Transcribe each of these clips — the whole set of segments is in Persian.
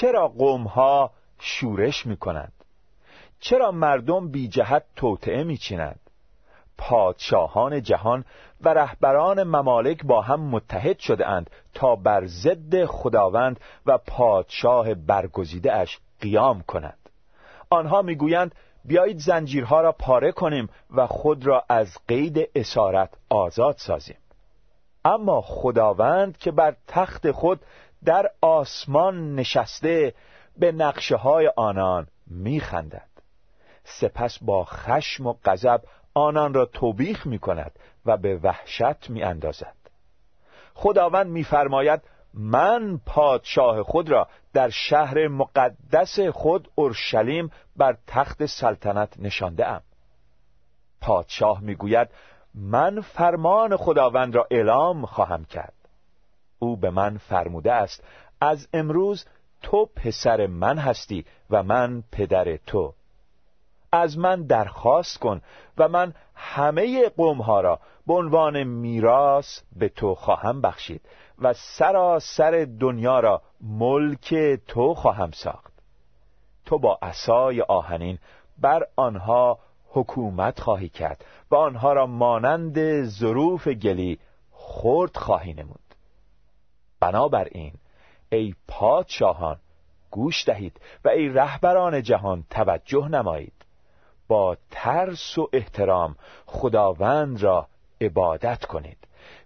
چرا قومها شورش می کنند چرا مردم بی جهت توطعه می چینند پادشاهان جهان و رهبران ممالک با هم متحد شده اند تا بر ضد خداوند و پادشاه برگزیده اش قیام کنند. آنها می‌گویند بیایید زنجیرها را پاره کنیم و خود را از قید اسارت آزاد سازیم. اما خداوند که بر تخت خود در آسمان نشسته به نقشه های آنان میخندد. سپس با خشم و غضب آنان را توبیخ می کند و به وحشت می اندازد خداوند میفرماید من پادشاه خود را در شهر مقدس خود اورشلیم بر تخت سلطنت نشانده ام پادشاه می‌گوید من فرمان خداوند را اعلام خواهم کرد. او به من فرموده است از امروز تو پسر من هستی و من پدر تو. از من درخواست کن و من همه قومها را به عنوان میراث به تو خواهم بخشید و سراسر دنیا را ملک تو خواهم ساخت. تو با عصای آهنین بر آنها حکومت خواهی کرد و آنها را مانند ظروف گلی خرد خواهی نمود. بنابراین ای پادشاهان گوش دهید و ای رهبران جهان توجه نمایید. با ترس و احترام خداوند را عبادت کنید.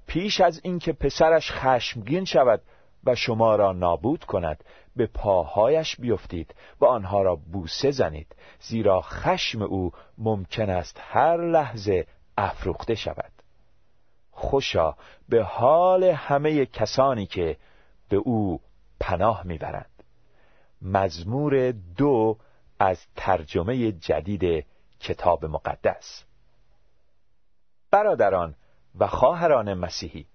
پیش از اینکه پسرش خشمگین شود و شما را نابود کند به پاهایش بیفتید و آنها را بوسه زنید زیرا خشم او ممکن است هر لحظه افروخته شود. خوشا به حال همه کسانی که به او پناه می‌برند. مزمور دو از ترجمه جدید کتاب مقدس. برادران و خواهران مسیحی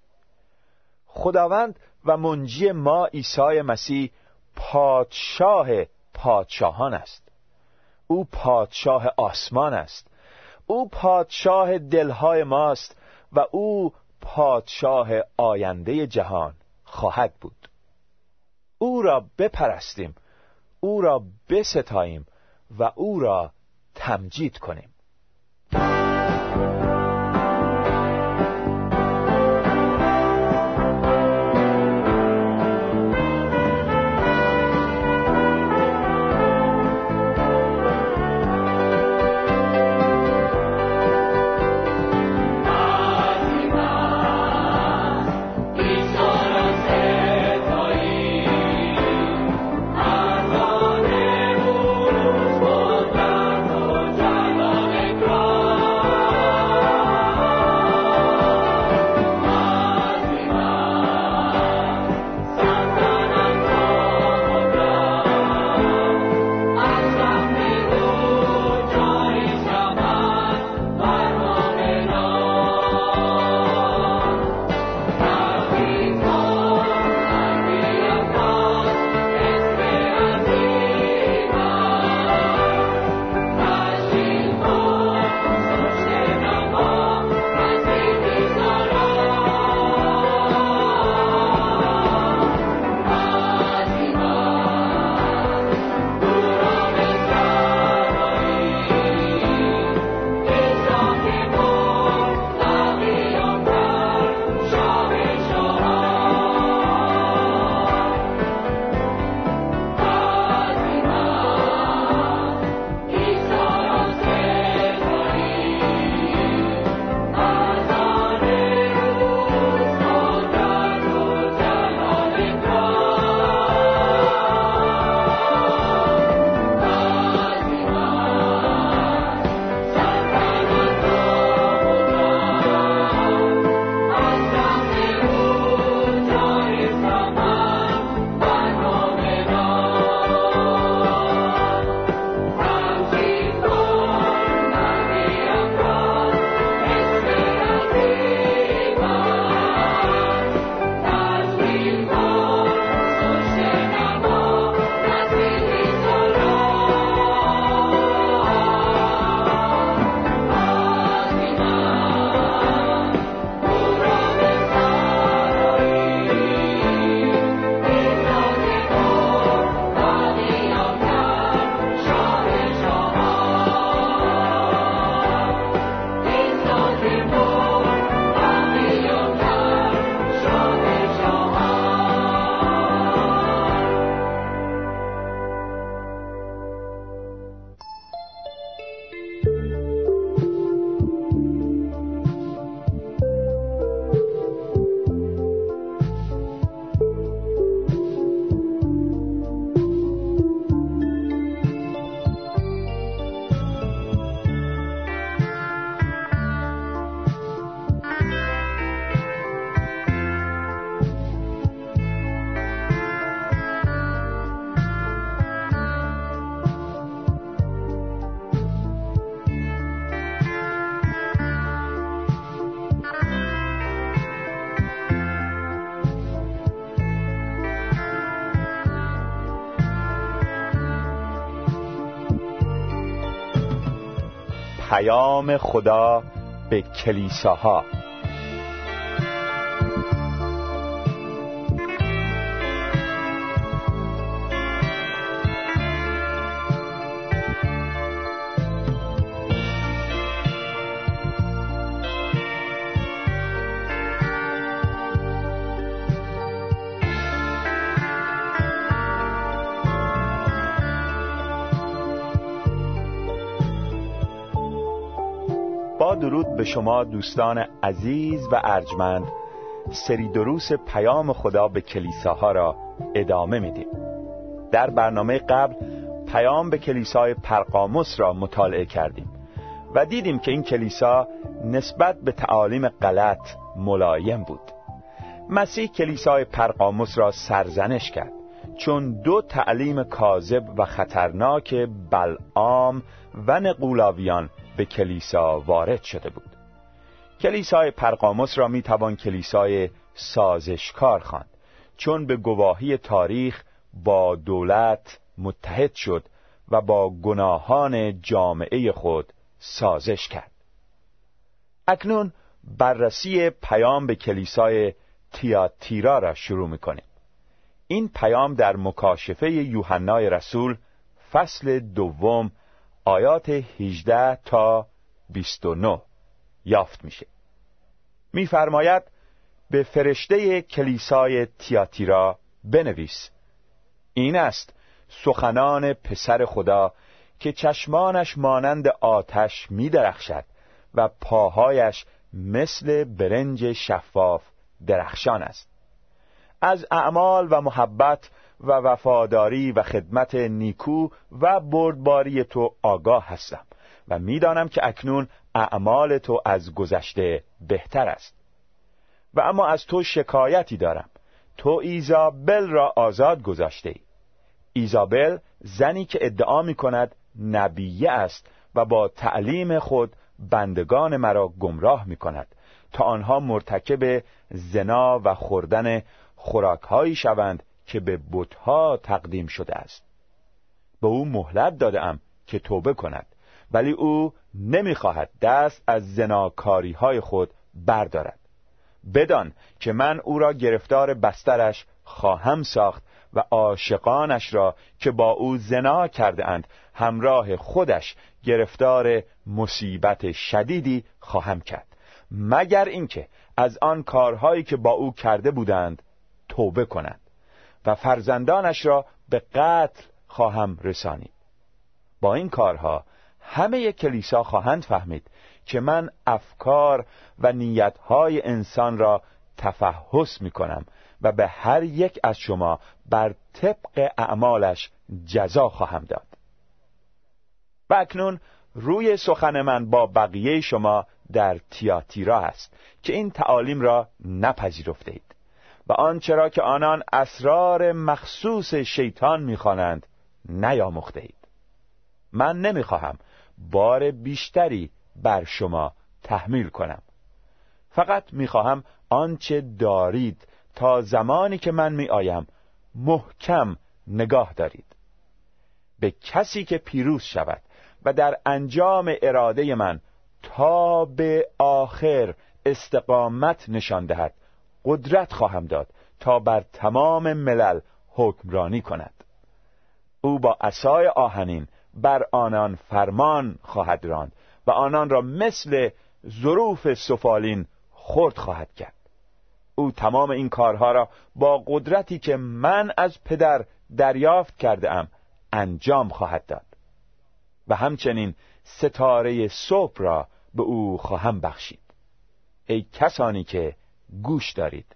خداوند و منجی ما عیسی مسیح پادشاه پادشاهان است. او پادشاه آسمان است. او پادشاه دلهای ماست. و او پادشاه آینده جهان خواهد بود. او را بپرستیم او را بستاییم و او را تمجید کنیم. پیام خدا به کلیساها. شما دوستان عزیز و ارجمند سری دروس پیام خدا به کلیساها را ادامه میدیم. در برنامه قبل پیام به کلیسای پرقاموس را مطالعه کردیم و دیدیم که این کلیسا نسبت به تعالیم غلط ملایم بود. مسیح کلیسای پرقاموس را سرزنش کرد چون دو تعلیم کاذب و خطرناک بلعام و نقولاویان به کلیسا وارد شده بود. کلیسای پرقاموس را می توان کلیسای سازشکار خواند. چون به گواهی تاریخ با دولت متحد شد و با گناهان جامعه خود سازش کرد. اکنون بررسی پیام به کلیسای تیاتیرا را شروع می‌کنیم. این پیام در مکاشفه یوحنای رسول فصل دوم آیات 18 تا 29 یافت میشه. میفرماید به فرشته کلیسای تیاتیرا بنویس. این است سخنان پسر خدا که چشمانش مانند آتش میدرخشد و پاهایش مثل برنج شفاف درخشان است. از اعمال و محبت و وفاداری و خدمت نیکو و بردباری تو آگاه هستم و می‌دانم که اکنون اعمال تو از گذشته بهتر است. و اما از تو شکایتی دارم. تو ایزابل را آزاد گذاشته ای. ایزابل زنی که ادعا می کند نبیه است و با تعلیم خود بندگان مرا گمراه می کند تا آنها مرتکب زنا و خوردن خوراکهایی شوند که به بتها تقدیم شده است. به او مهلت داده که توبه کند. ولی او نمی‌خواهد دست از زناکاری های خود بردارد. بدان که من او را گرفتار بسترش خواهم ساخت و عاشقانش را که با او زنا کرده اند همراه خودش گرفتار مصیبت شدیدی خواهم کرد. مگر اینکه از آن کارهایی که با او کرده بودند توبه کنند و فرزندانش را به قتل خواهم رسانید. با این کارها همه کلیسا خواهند فهمید که من افکار و نیتهای انسان را تفحص می کنم و به هر یک از شما بر طبق اعمالش جزا خواهم داد. و اکنون روی سخن من با بقیه شما در تیاتیرا است که این تعالیم را نپذیرفته اید و آنچه را که آنان اسرار مخصوص شیطان می‌خوانند نیاموخته اید من نمی‌خواهم بار بیشتری بر شما تحمیل کنم. فقط می‌خواهم آنچه دارید تا زمانی که من میآیم محکم نگاه دارید. به کسی که پیروز شود و در انجام اراده من تا به آخر استقامت نشان دهد قدرت خواهم داد تا بر تمام ملل حکمرانی کند. او با عصای آهنین بر آنان فرمان خواهد راند و آنان را مثل ظروف سفالین خرد خواهد کرد. او تمام این کارها را با قدرتی که من از پدر دریافت کرده ام انجام خواهد داد و همچنین ستاره صبح را به او خواهم بخشید. ای کسانی که گوش دارید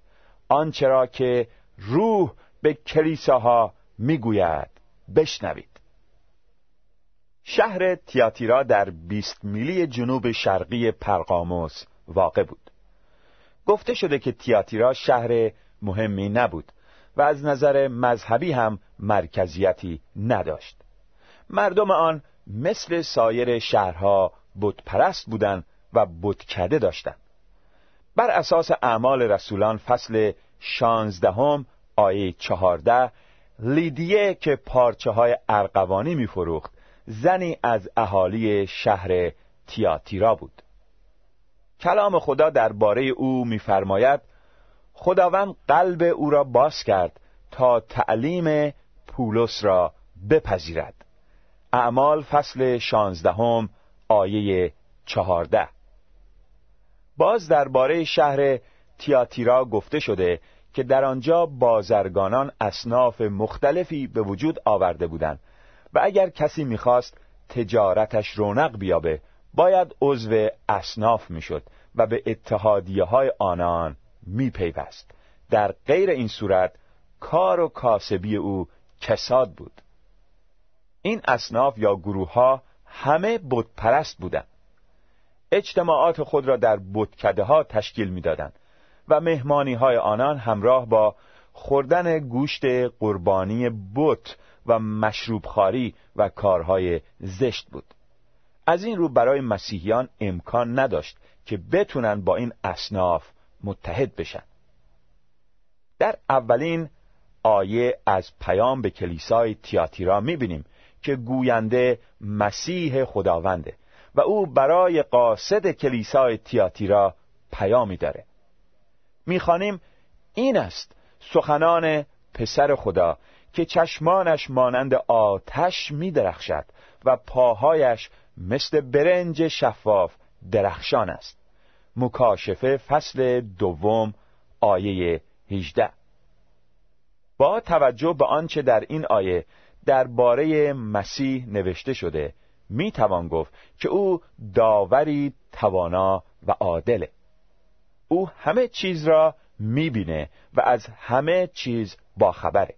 آنچه را که روح به کلیساها می‌گوید بشنوید. شهر تیاتیرا در 20 میلی جنوب شرقی پرقاموس واقع بود. گفته شده که تیاتیرا شهر مهمی نبود و از نظر مذهبی هم مرکزیتی نداشت. مردم آن مثل سایر شهرها بتپرست بودند و بتکده داشتند. بر اساس اعمال رسولان فصل شانزدهم آیه چهارده لیدیه که پارچه های ارقوانی میفروخت زنی از اهالی شهر تیاتیرا بود. کلام خدا درباره او می‌فرماید خداوند قلب او را باز کرد تا تعلیم پولس را بپذیرد. اعمال فصل شانزدهم آیه چهارده. باز درباره شهر تیاتیرا گفته شده که در آنجا بازرگانان اصناف مختلفی به وجود آورده بودند. و اگر کسی می‌خواست تجارتش رونق بیابه باید عضو اصناف می‌شد و به اتحادیه های آنان میپیوست. در غیر این صورت کار و کاسبی او کساد بود. این اصناف یا گروه ها همه بتپرست بودند. اجتماعات خود را در بتکده ها تشکیل می‌دادند و مهمانی های آنان همراه با خوردن گوشت قربانی بت و مشروب خاری و کارهای زشت بود. از این رو برای مسیحیان امکان نداشت که بتونن با این اصناف متحد بشن. در اولین آیه از پیام به کلیسای تیاتیرا می‌بینیم که گوینده مسیح خداونده و او برای قاصد کلیسای تیاتیرا پیامی داره. می‌خوانیم این است سخنان پسر خدا که چشمانش مانند آتش میدرخشد و پاهایش مثل برنج شفاف درخشان است. مکاشفه فصل دوم آیه 18 با توجه به آنچه در این آیه درباره مسیح نوشته شده می توان گفت که او داوری توانا و عادله. او همه چیز را می‌بینه و از همه چیز باخبره.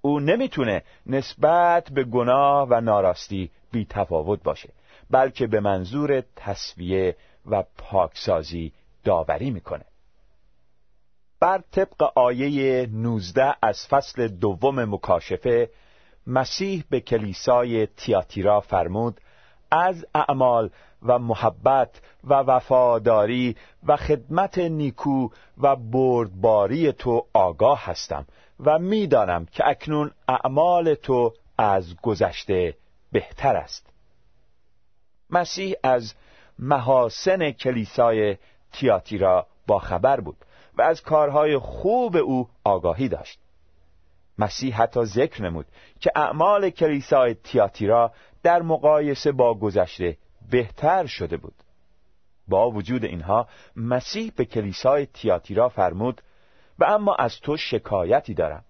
او نمی‌تونه نسبت به گناه و ناراستی بی تفاوت باشه بلکه به منظور تصویه و پاکسازی داوری می‌کنه. بر طبق آیه 19 از فصل دوم مکاشفه مسیح به کلیسای تیاتیرا فرمود از اعمال و محبت و وفاداری و خدمت نیکو و بردباری تو آگاه هستم و می‌دانم که اکنون اعمال تو از گذشته بهتر است. مسیح از محاسن کلیسای تیاتیرا با خبر بود و از کارهای خوب او آگاهی داشت. مسیح حتی ذکر نمود که اعمال کلیسای تیاتیرا در مقایسه با گذشته بهتر شده بود. با وجود اینها مسیح به کلیسای تیاتیرا فرمود و اما از تو شکایتی دارم.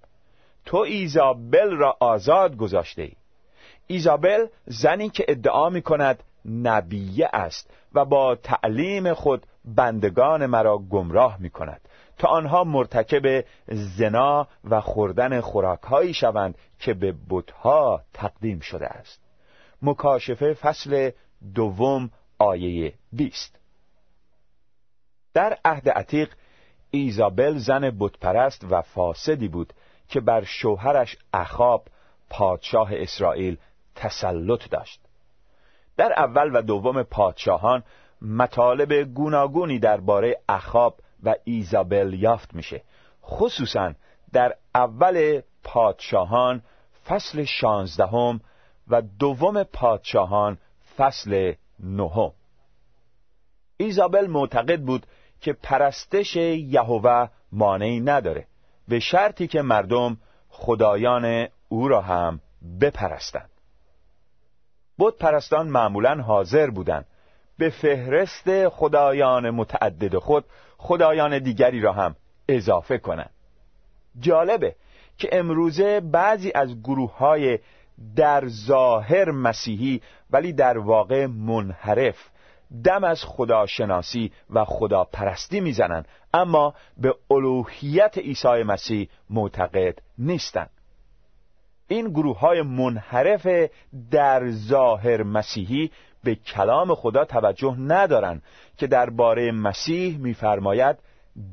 تو ایزابل را آزاد گذاشته ای ایزابل زنی که ادعا می کند نبیه است و با تعلیم خود بندگان مرا گمراه می کند تا آنها مرتکب زنا و خوردن خوراکهایی شوند که به بتها تقدیم شده است. مکاشفه فصل دوم آیه بیست. در عهد عتیق ایزابل زن بتپرست و فاسدی بود که بر شوهرش اخاب پادشاه اسرائیل تسلط داشت. در اول و دوم پادشاهان مطالب گوناگونی درباره اخاب و ایزابل یافت میشه. خصوصا در اول پادشاهان فصل شانزدهم و دوم پادشاهان فصل نهم. ایزابل معتقد بود که پرستش یهوه مانعی نداره به شرطی که مردم خدایان او را هم بپرستند. بود پرستان معمولا حاضر بودند. به فهرست خدایان متعدد خود خدایان دیگری را هم اضافه کنند. جالبه که امروزه بعضی از گروه های در ظاهر مسیحی ولی در واقع منحرف. دم از خداشناسی و خداپرستی می‌زنند اما به الوهیت عیسی مسیح معتقد نیستند این گروه های منحرف در ظاهر مسیحی به کلام خدا توجه ندارند که درباره مسیح میفرماید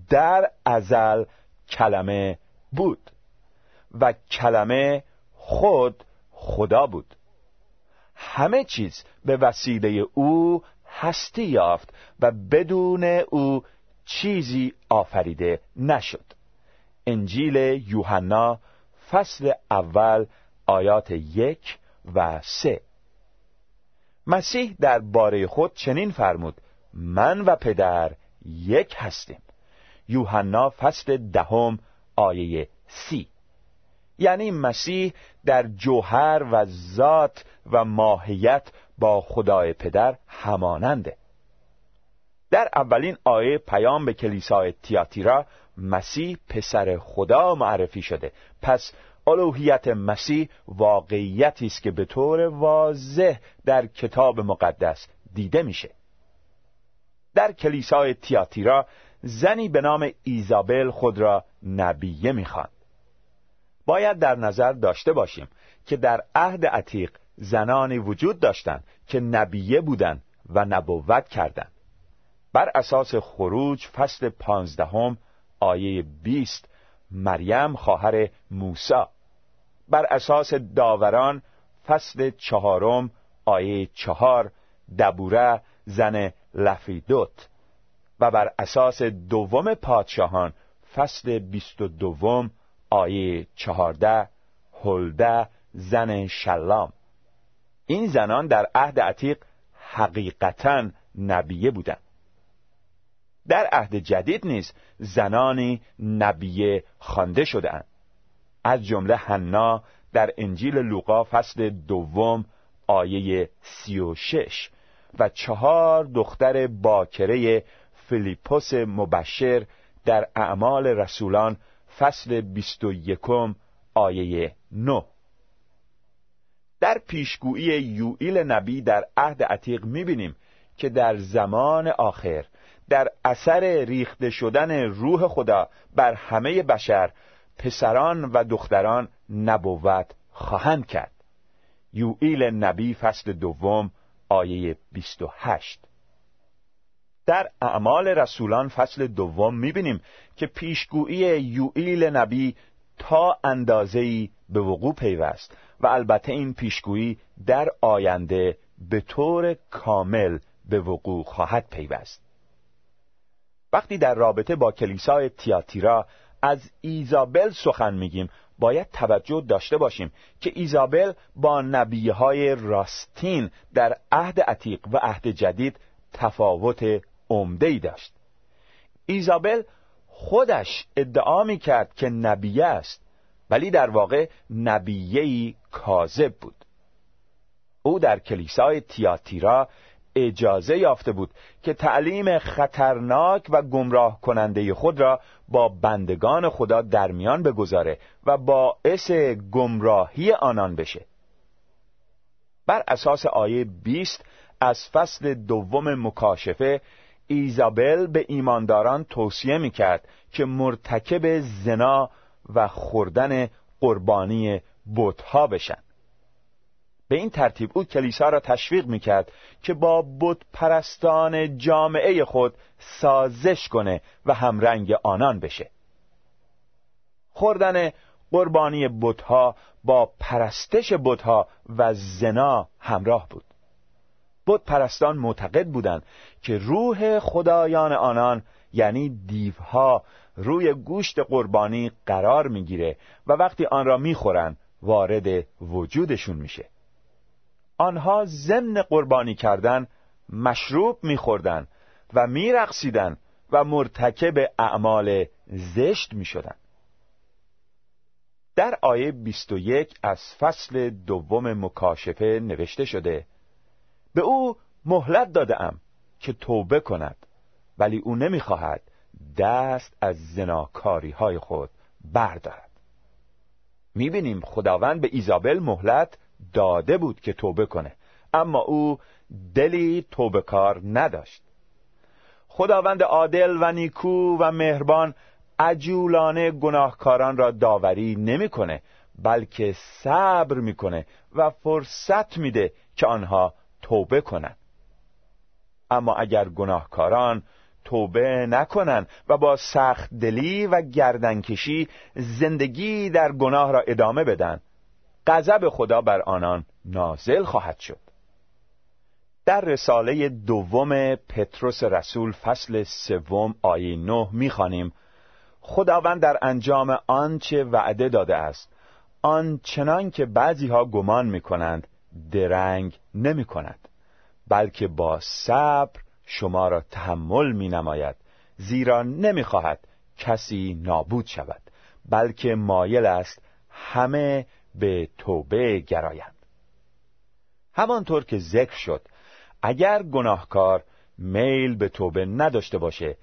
در ازل کلمه بود و کلمه خود خدا بود. همه چیز به وسیله او هستی یافت و بدون او چیزی آفریده نشد. انجیل یوحنا فصل اول آیات یک و سه. مسیح در باره خود چنین فرمود من و پدر یک هستیم. یوحنا فصل دهم آیه سی. یعنی مسیح در جوهر و ذات و ماهیت با خدای پدر هماننده. در اولین آیه پیام به کلیسای تیاتیرا مسیح پسر خدا معرفی شده. پس الوهیت مسیح واقعیتی است که به طور واضح در کتاب مقدس دیده میشه. در کلیسای تیاتیرا زنی به نام ایزابل خود را نبیه می‌خواند باید در نظر داشته باشیم که در عهد عتیق زنانی وجود داشتند که نبیه بودند و نبوت کردند. بر اساس خروج فصل پانزدهم آیه بیست مریم خواهر موسی. بر اساس داوران فصل چهارم آیه چهار دبوره زن لفیدوت. و بر اساس دوم پادشاهان فصل بیست و دوم آیه چهارده هلده زن شلام. این زنان در عهد عتیق حقیقتا نبیه بودند. در عهد جدید نیز زنانی نبیه خوانده شدهاند. از جمله حنا در انجیل لوقا فصل دوم آیه سی و شش و چهار دختر باکره فیلیپوس مبشر در اعمال رسولان فصل بیست و یکم آیه نو در پیشگویی یوئیل نبی در عهد عتیق می‌بینیم که در زمان آخر در اثر ریخته شدن روح خدا بر همه بشر پسران و دختران نبوت خواهند کرد. یوئیل نبی فصل دوم آیه 28 در اعمال رسولان فصل دوم می‌بینیم که پیشگویی یوئیل نبی تا اندازه‌ای به وقوع پیوست و البته این پیشگویی در آینده به طور کامل به وقوع خواهد پیوست. وقتی در رابطه با کلیسای تیاتیرا از ایزابل سخن میگیم باید توجه داشته باشیم که ایزابل با نبیه های راستین در عهد عتیق و عهد جدید تفاوت عمده ای داشت. ایزابل خودش ادعا می کرد که نبیه است ولی در واقع نبیهی کاذب بود. او در کلیسای تیاتیرا اجازه یافته بود که تعلیم خطرناک و گمراه کننده خود را با بندگان خدا در میان بگذاره و باعث گمراهی آنان بشه. بر اساس آیه 20 از فصل دوم مکاشفه ایزابل به ایمانداران توصیه می‌کرد که مرتکب زنا و خوردن قربانی بتها بشن. به این ترتیب او کلیسا را تشویق می‌کرد که با بت پرستان جامعه خود سازش کنه و همرنگ آنان بشه. خوردن قربانی بتها با پرستش بتها و زنا همراه بود. بت پرستان معتقد بودند که روح خدایان آنان یعنی دیوها روی گوشت قربانی قرار می‌گیره و وقتی آن را می‌خورن وارد وجودشون میشه. آنها ضمن قربانی کردن مشروب میخوردن و میرقصیدن و مرتکب اعمال زشت می‌شدن در آیه 21 از فصل دوم مکاشفه نوشته شده به او مهلت دادم که توبه کند ولی او نمی‌خواهد دست از زناکاری های خود بردارد. می‌بینیم خداوند به ایزابل مهلت داده بود که توبه کنه اما او دلی توبه کار نداشت. خداوند عادل و نیکو و مهربان عجولانه گناهکاران را داوری نمی‌کنه بلکه صبر می‌کنه و فرصت میده که آنها توبه کنند اما اگر گناهکاران توبه نکنند و با سخت دلی و گردنکشی زندگی در گناه را ادامه بدن غضب خدا بر آنان نازل خواهد شد. در رساله دوم پتروس رسول فصل سوم آیه نه می‌خوانیم خداوند در انجام آنچه وعده داده است آنچنان که بعضی ها گمان می‌کنند درنگ نمی کند بلکه با صبر شما را تحمل می نماید زیرا نمی خواهد کسی نابود شود بلکه مایل است همه به توبه گرایند. همانطور که ذکر شد اگر گناهکار میل به توبه نداشته باشه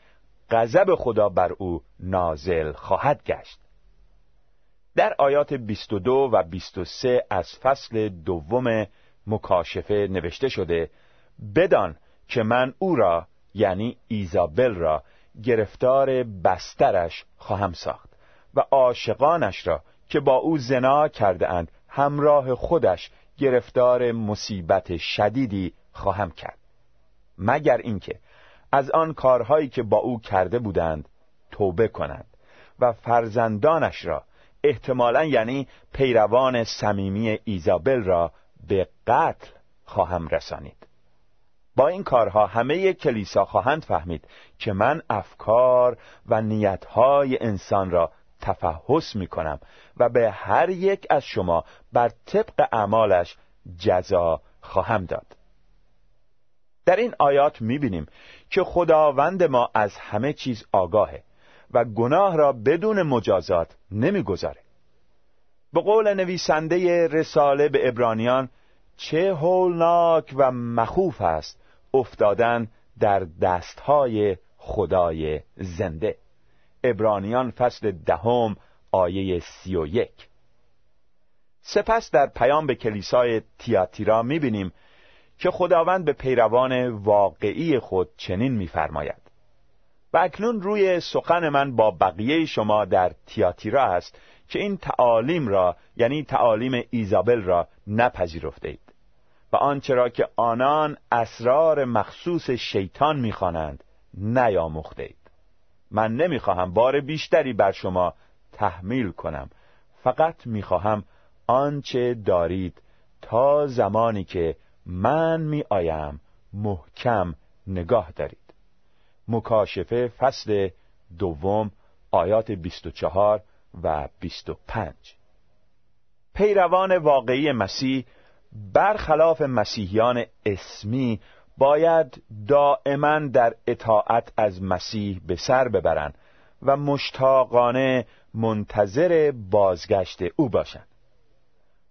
غضب خدا بر او نازل خواهد گشت. در آیات 22 و 23 از فصل دوم مکاشفه نوشته شده بدان که من او را یعنی ایزابل را گرفتار بسترش خواهم ساخت و عاشقانش را که با او زنا کرده اند همراه خودش گرفتار مصیبت شدیدی خواهم کرد. مگر اینکه از آن کارهایی که با او کرده بودند توبه کنند و فرزندانش را احتمالا یعنی پیروان صمیمی ایزابل را به قتل خواهم رسانید. با این کارها همه کلیسا خواهند فهمید که من افکار و نیتهای انسان را تفحص می کنم و به هر یک از شما بر طبق اعمالش جزا خواهم داد. در این آیات می بینیم که خداوند ما از همه چیز آگاهه. و گناه را بدون مجازات نمی‌گذاره. به قول نویسنده رساله به ابرانیان چه هولناک و مخوف است افتادن در دستهای خدای زنده. ابرانیان فصل دهم آیه سی و یک. سپس در پیام به کلیسای تیاتیرا می‌بینیم که خداوند به پیروان واقعی خود چنین میفرماید. و اکنون روی سخن من با بقیه شما در تیاتیرا است که این تعالیم را یعنی تعالیم ایزابل را نپذیرفته اید و آنچه را که آنان اسرار مخصوص شیطان می‌خوانند نیاموخته اید من نمی‌خواهم بار بیشتری بر شما تحمیل کنم. فقط می‌خواهم آنچه دارید تا زمانی که من می آیم محکم نگاه دارید. مکاشفه فصل دوم آیات 24 و 25 پیروان واقعی مسیح برخلاف مسیحیان اسمی باید دائما در اطاعت از مسیح به سر ببرند و مشتاقانه منتظر بازگشت او باشند.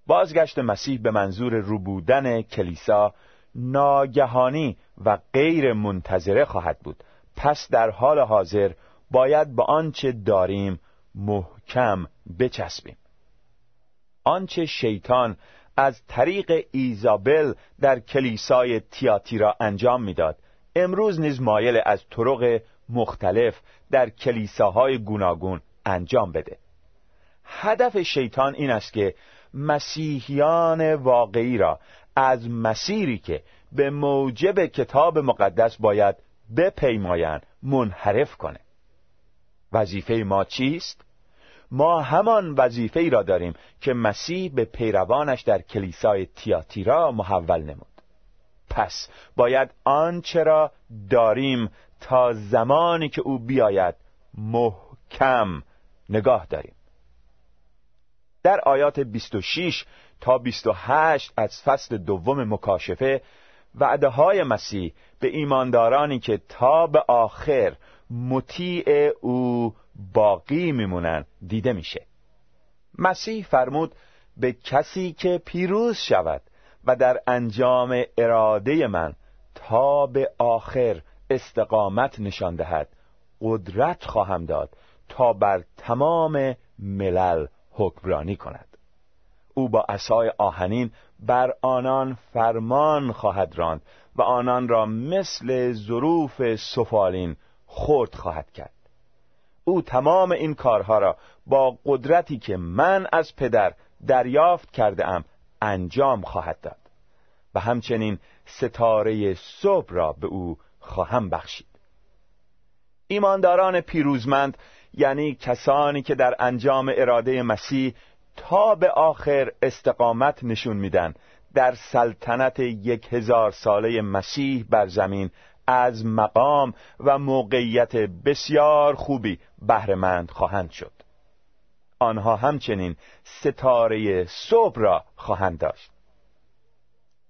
بازگشت مسیح به منظور روبودن کلیسا ناگهانی و غیر منتظره خواهد بود. پس در حال حاضر باید به آنچه داریم محکم بچسبیم. آنچه شیطان از طریق ایزابل در کلیسای تیاتیرا انجام می‌داد امروز نیز مایل از طرق مختلف در کلیساهای گوناگون انجام بده. هدف شیطان این است که مسیحیان واقعی را از مسیری که به موجب کتاب مقدس باید بپیمایند منحرف کنه. وظیفه ما چیست؟ ما همان وظیفه ای را داریم که مسیح به پیروانش در کلیسای تیاتیرا محول نمود. پس باید آنچه را داریم تا زمانی که او بیاید محکم نگاه داریم. در آیات 26 تا 28 از فصل دوم مکاشفه وعده های مسیح به ایماندارانی که تا به آخر مطیع او باقی میمونن دیده میشه. مسیح فرمود به کسی که پیروز شود و در انجام اراده من تا به آخر استقامت نشان دهد قدرت خواهم داد تا بر تمام ملل حکمرانی کند. او با عصای آهنین بر آنان فرمان خواهد راند و آنان را مثل ظروف سفالین خرد خواهد کرد. او تمام این کارها را با قدرتی که من از پدر دریافت کرده ام انجام خواهد داد و همچنین ستاره صبح را به او خواهم بخشید. ایمانداران پیروزمند یعنی کسانی که در انجام اراده مسیح تا به آخر استقامت نشون میدن. در سلطنت یک هزار ساله مسیح بر زمین از مقام و موقعیت بسیار خوبی بهرهمند خواهند شد. آنها همچنین ستاره صبح را خواهند داشت.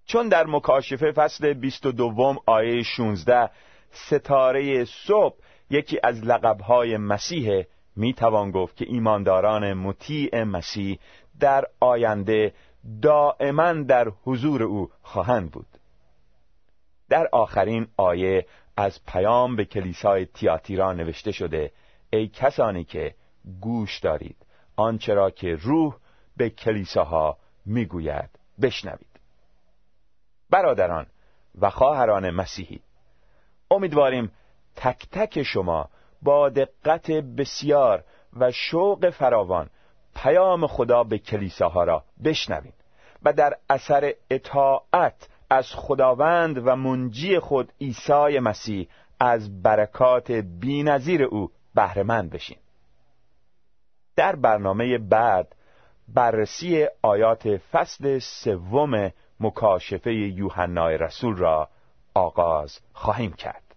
چون در مکاشفه فصل 22 آیه 16 ستاره صبح یکی از لقبهای مسیح می توان گفت که ایمانداران مطیع مسیح در آینده دائما در حضور او خواهند بود. در آخرین آیه از پیام به کلیسای تیاتیرا نوشته شده ای کسانی که گوش دارید آنچه را که روح به کلیساها می‌گوید بشنوید. برادران و خواهران مسیحی امیدواریم تک تک شما با دقت بسیار و شوق فراوان پیام خدا به کلیساها را بشنوید و در اثر اطاعت از خداوند و منجی خود عیسی مسیح از برکات بینظیر او بهرهمند بشین در برنامه بعد بررسی آیات فصل سوم مکاشفه یوحنای رسول را آغاز خواهیم کرد.